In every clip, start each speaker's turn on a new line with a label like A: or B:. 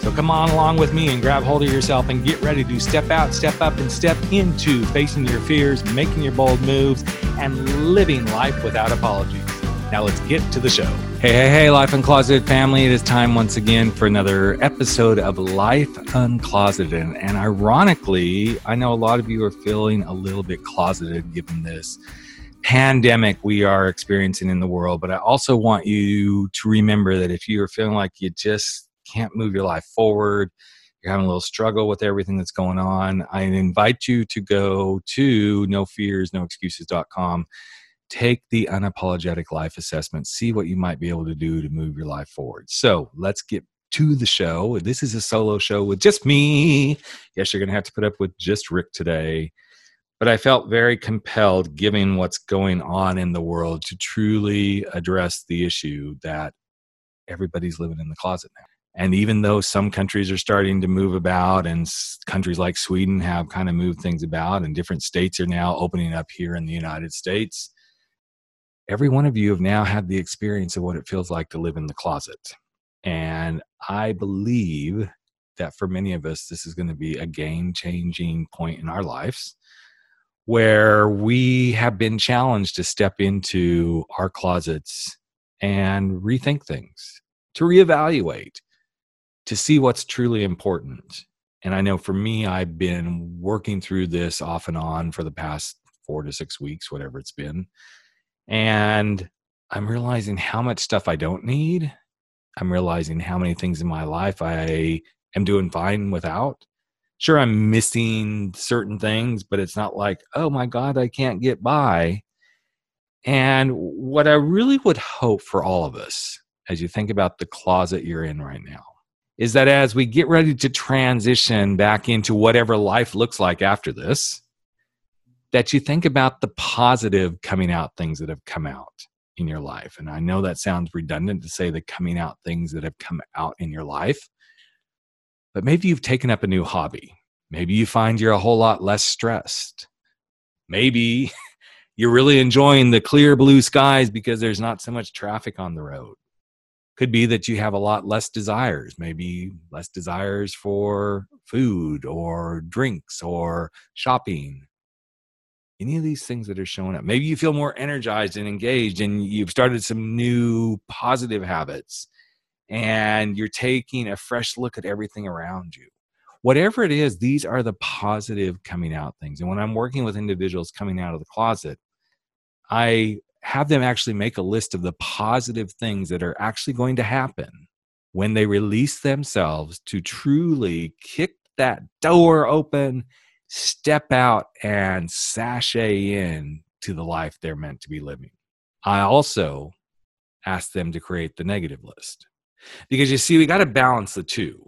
A: So come on along with me and grab hold of yourself and get ready to step out, step up, and step into facing your fears, making your bold moves, and living life without apologies. Now let's get to the show. Hey, hey, hey, Life Uncloseted family. It is time once again for another episode of Life Uncloseted. And ironically, I know a lot of you are feeling a little bit closeted given this pandemic we are experiencing in the world. But I also want you to remember that if you are feeling like you just can't move your life forward, you're having a little struggle with everything that's going on, I invite you to go to nofearsnoexcuses.com. Take the unapologetic life assessment, see what you might be able to do to move your life forward. So let's get to the show. This is a solo show with just me. Yes, you're going to have to put up with just Rick today. But I felt very compelled, given what's going on in the world, to truly address the issue that everybody's living in the closet now. And even though some countries are starting to move about, and countries like Sweden have kind of moved things about, and different states are now opening up here in the United States, every one of you have now had the experience of what it feels like to live in the closet. And I believe that for many of us, this is going to be a game changing point in our lives where we have been challenged to step into our closets and rethink things, to reevaluate, to see what's truly important. And I know for me, I've been working through this off and on for the past four to six weeks, whatever it's been. And I'm realizing how much stuff I don't need. I'm realizing how many things in my life I am doing fine without. Sure, I'm missing certain things, but it's not like, oh my God, I can't get by. And what I really would hope for all of us as you think about the closet you're in right now is that as we get ready to transition back into whatever life looks like after this, that you think about the positive coming out things that have come out in your life. And I know that sounds redundant to say the coming out things that have come out in your life, but maybe you've taken up a new hobby. Maybe you find you're a whole lot less stressed. Maybe you're really enjoying the clear blue skies because there's not so much traffic on the road could be that you have a lot less desires, maybe less desires for food or drinks or shopping. Any of these things that are showing up. Maybe you feel more energized and engaged and you've started some new positive habits and you're taking a fresh look at everything around you. Whatever it is, these are the positive coming out things. And when I'm working with individuals coming out of the closet, I have them actually make a list of the positive things that are actually going to happen when they release themselves to truly kick that door open, step out, and sashay in to the life they're meant to be living. I also ask them to create the negative list because you see, we got to balance the two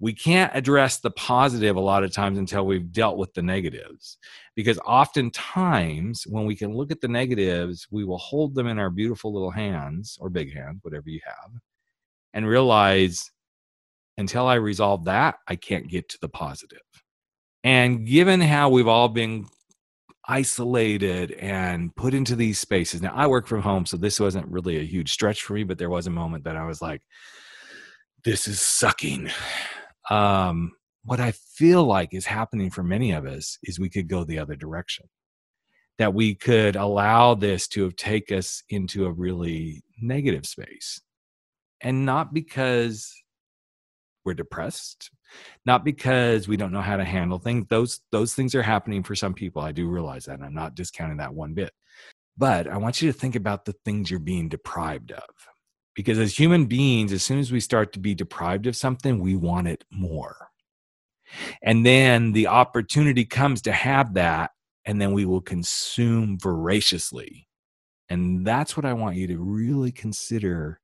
A: we can't address the positive a lot of times until we've dealt with the negatives because oftentimes when we can look at the negatives we will hold them in our beautiful little hands or big hands whatever you have and realize until i resolve that i can't get to the positive. and given how we've all been isolated and put into these spaces now i work from home so this wasn't really a huge stretch for me but there was a moment that i was like this is sucking um, what I feel like is happening for many of us is we could go the other direction. That we could allow this to take us into a really negative space. And not because we're depressed, not because we don't know how to handle things. Those those things are happening for some people. I do realize that. And I'm not discounting that one bit. But I want you to think about the things you're being deprived of because as human beings as soon as we start to be deprived of something we want it more. And then the opportunity comes to have that and then we will consume voraciously. And that's what i want you to really consider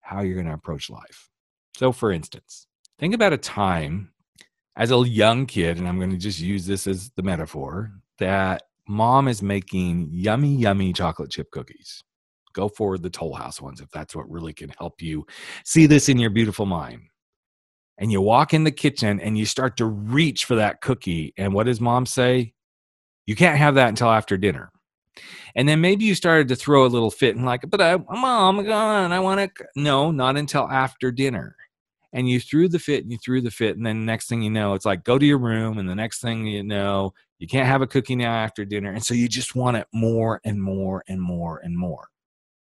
A: how you're going to approach life. So for instance think about a time as a young kid, and I'm going to just use this as the metaphor, that mom is making yummy, yummy chocolate chip cookies. Go for the Toll House ones if that's what really can help you see this in your beautiful mind. And you walk in the kitchen and you start to reach for that cookie. And what does mom say? You can't have that until after dinner. And then maybe you started to throw a little fit and like, but I, mom, God, I want to. No, not until after dinner and you threw the fit and you threw the fit and then next thing you know it's like go to your room and the next thing you know you can't have a cookie now after dinner and so you just want it more and more and more and more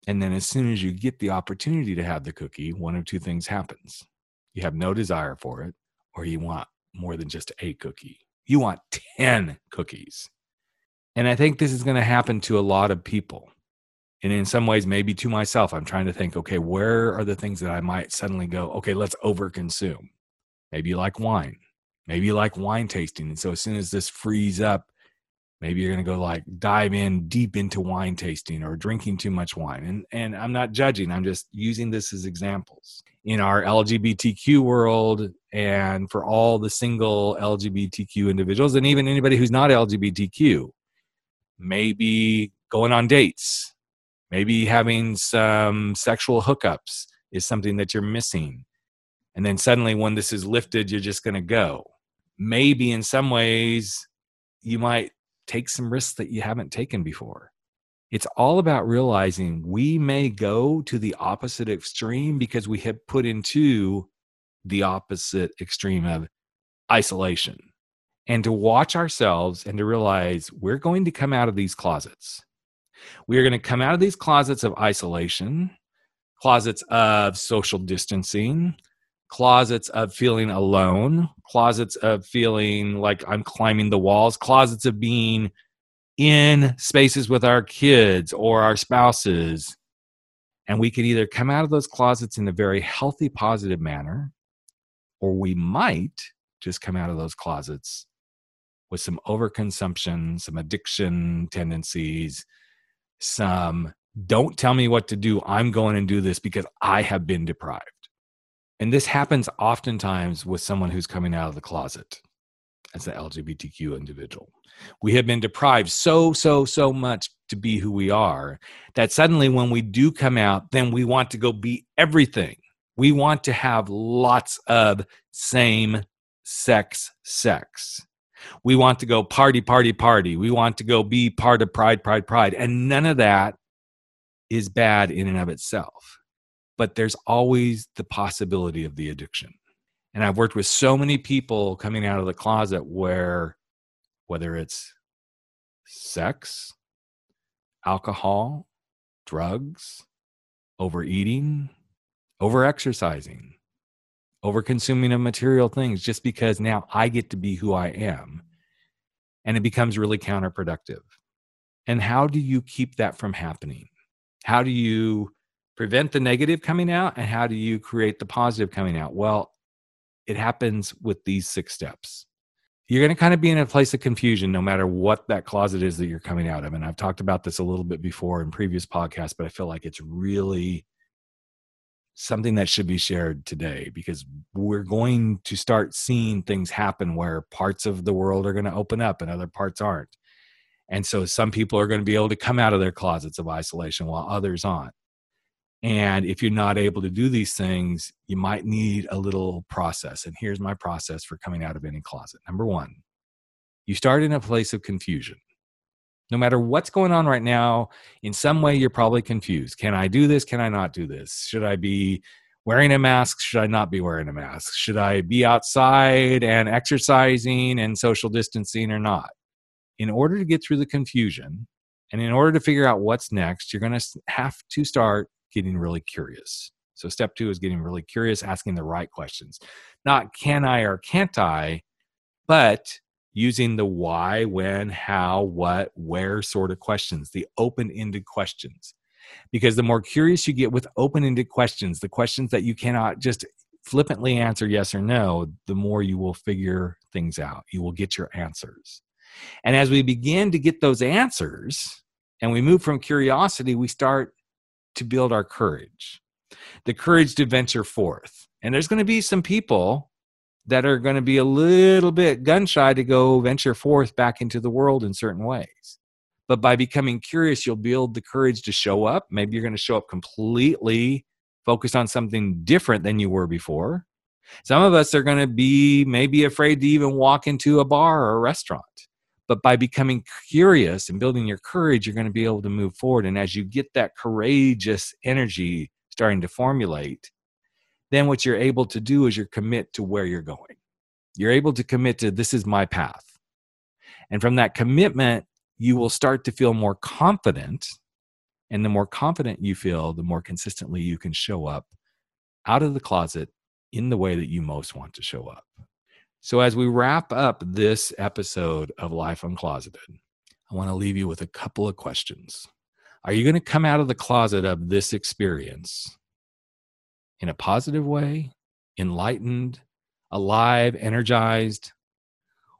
A: and then as soon as you get the opportunity to have the cookie one of two things happens. You have no desire for it or you want more than just a cookie. You want 10 cookies. And i think this is going to happen to a lot of people. And in some ways maybe to myself i'm trying to think okay where are the things that i might suddenly go okay let's overconsume maybe you like wine. Maybe you like wine tasting. And so as soon as this frees up maybe you're going to go like dive in deep into wine tasting or drinking too much wine and and i'm not judging i'm just using this as examples in our lgbtq world and for all the single lgbtq individuals and even anybody who's not lgbtq maybe going on dates Maybe having some sexual hookups is something that you're missing. And then suddenly, when this is lifted, you're just going to go. Maybe in some ways, you might take some risks that you haven't taken before. It's all about realizing we may go to the opposite extreme because we have put into the opposite extreme of isolation. And to watch ourselves and to realize we're going to come out of these closets. We are going to come out of these closets of isolation, closets of social distancing, closets of feeling alone, closets of feeling like I'm climbing the walls, closets of being in spaces with our kids or our spouses. And we could either come out of those closets in a very healthy, positive manner, or we might just come out of those closets with some overconsumption, some addiction tendencies, some don't tell me what to do. I'm going and do this because I have been deprived. And this happens oftentimes with someone who's coming out of the closet as an LGBTQ individual. We have been deprived so, so, so much to be who we are that suddenly when we do come out, then we want to go be everything. We want to have lots of same sex sex. We want to go party, party, party. We want to go be part of pride, pride, pride. And none of that is bad in and of itself. But there's always the possibility of the addiction. And I've worked with so many people coming out of the closet where, whether it's sex, alcohol, drugs, overeating, overexercising, over consuming of material things just because now I get to be who I am. And it becomes really counterproductive. And how do you keep that from happening? How do you prevent the negative coming out? And how do you create the positive coming out? Well, it happens with these six steps. You're going to kind of be in a place of confusion no matter what that closet is that you're coming out of. And I've talked about this a little bit before in previous podcasts, but I feel like it's really something that should be shared today because we're going to start seeing things happen where parts of the world are going to open up and other parts aren't. And so some people are going to be able to come out of their closets of isolation while others aren't. And if you're not able to do these things, you might need a little process. And here's my process for coming out of any closet. Number one, you start in a place of confusion no matter what's going on right now, in some way you're probably confused. Can I do this? Can I not do this? Should I be wearing a mask? Should I not be wearing a mask? Should I be outside and exercising and social distancing or not? In order to get through the confusion and in order to figure out what's next, you're going to have to start getting really curious. So, step two is getting really curious, asking the right questions. Not can I or can't I, but using the why, when, how, what, where sort of questions, the open ended questions. Because the more curious you get with open ended questions, the questions that you cannot just flippantly answer yes or no, the more you will figure things out. You will get your answers. And as we begin to get those answers and we move from curiosity, we start to build our courage the courage to venture forth. And there's going to be some people that are going to be a little bit gun shy to go venture forth back into the world in certain ways. But by becoming curious, you'll build the courage to show up. Maybe you're going to show up completely focused on something different than you were before. Some of us are going to be maybe afraid to even walk into a bar or a restaurant. But by becoming curious and building your courage, you're going to be able to move forward. And as you get that courageous energy starting to formulate, then what you're able to do is you're commit to where you're going. You're able to commit to this is my path. And from that commitment, you will start to feel more confident. And the more confident you feel, the more consistently you can show up out of the closet in the way that you most want to show up. So, as we wrap up this episode of Life Uncloseted, I want to leave you with a couple of questions. Are you going to come out of the closet of this experience in a positive way, enlightened, alive, energized?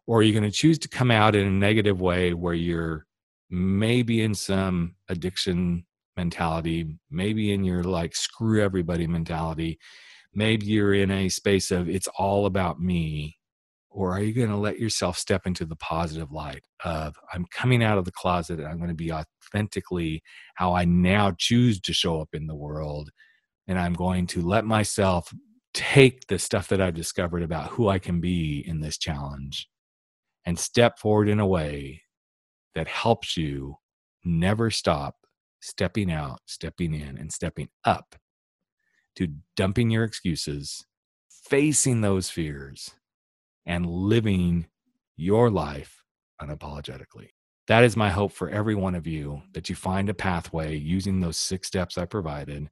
A: Or are you going to choose to come out in a negative way where you're maybe in some addiction mentality, maybe in your like screw everybody mentality? Maybe you're in a space of it's all about me. Or are you going to let yourself step into the positive light of I'm coming out of the closet and I'm going to be authentically how I now choose to show up in the world and I'm going to let myself take the stuff that I've discovered about who I can be in this challenge and step forward in a way that helps you never stop stepping out, stepping in, and stepping up to dumping your excuses, facing those fears, and living your life unapologetically. That is my hope for every one of you that you find a pathway using those six steps I provided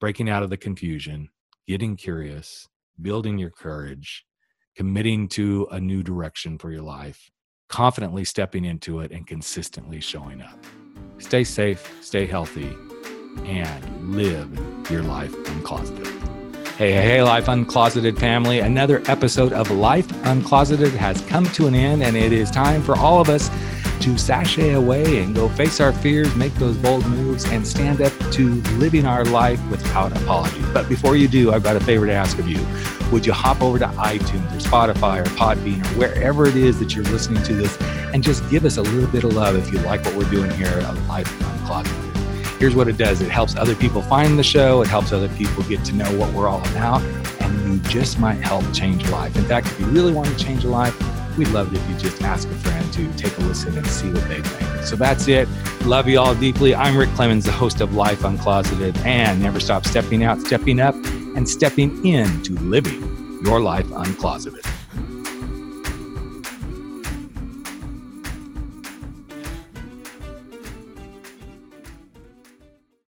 A: breaking out of the confusion, getting curious, building your courage, committing to a new direction for your life, confidently stepping into it, and consistently showing up. Stay safe, stay healthy, and live your life uncloseted. Hey, hey, hey, Life Uncloseted family. Another episode of Life Uncloseted has come to an end, and it is time for all of us to sashay away and go face our fears, make those bold moves, and stand up to living our life without apology. But before you do, I've got a favor to ask of you. Would you hop over to iTunes or Spotify or Podbean or wherever it is that you're listening to this and just give us a little bit of love if you like what we're doing here at Life Uncloseted? Here's what it does it helps other people find the show, it helps other people get to know what we're all about, and you just might help change a life. In fact, if you really want to change a life, We'd love it if you just ask a friend to take a listen and see what they think. So that's it. Love you all deeply. I'm Rick Clemens, the host of Life Uncloseted, and never stop stepping out, stepping up, and stepping into living your life uncloseted.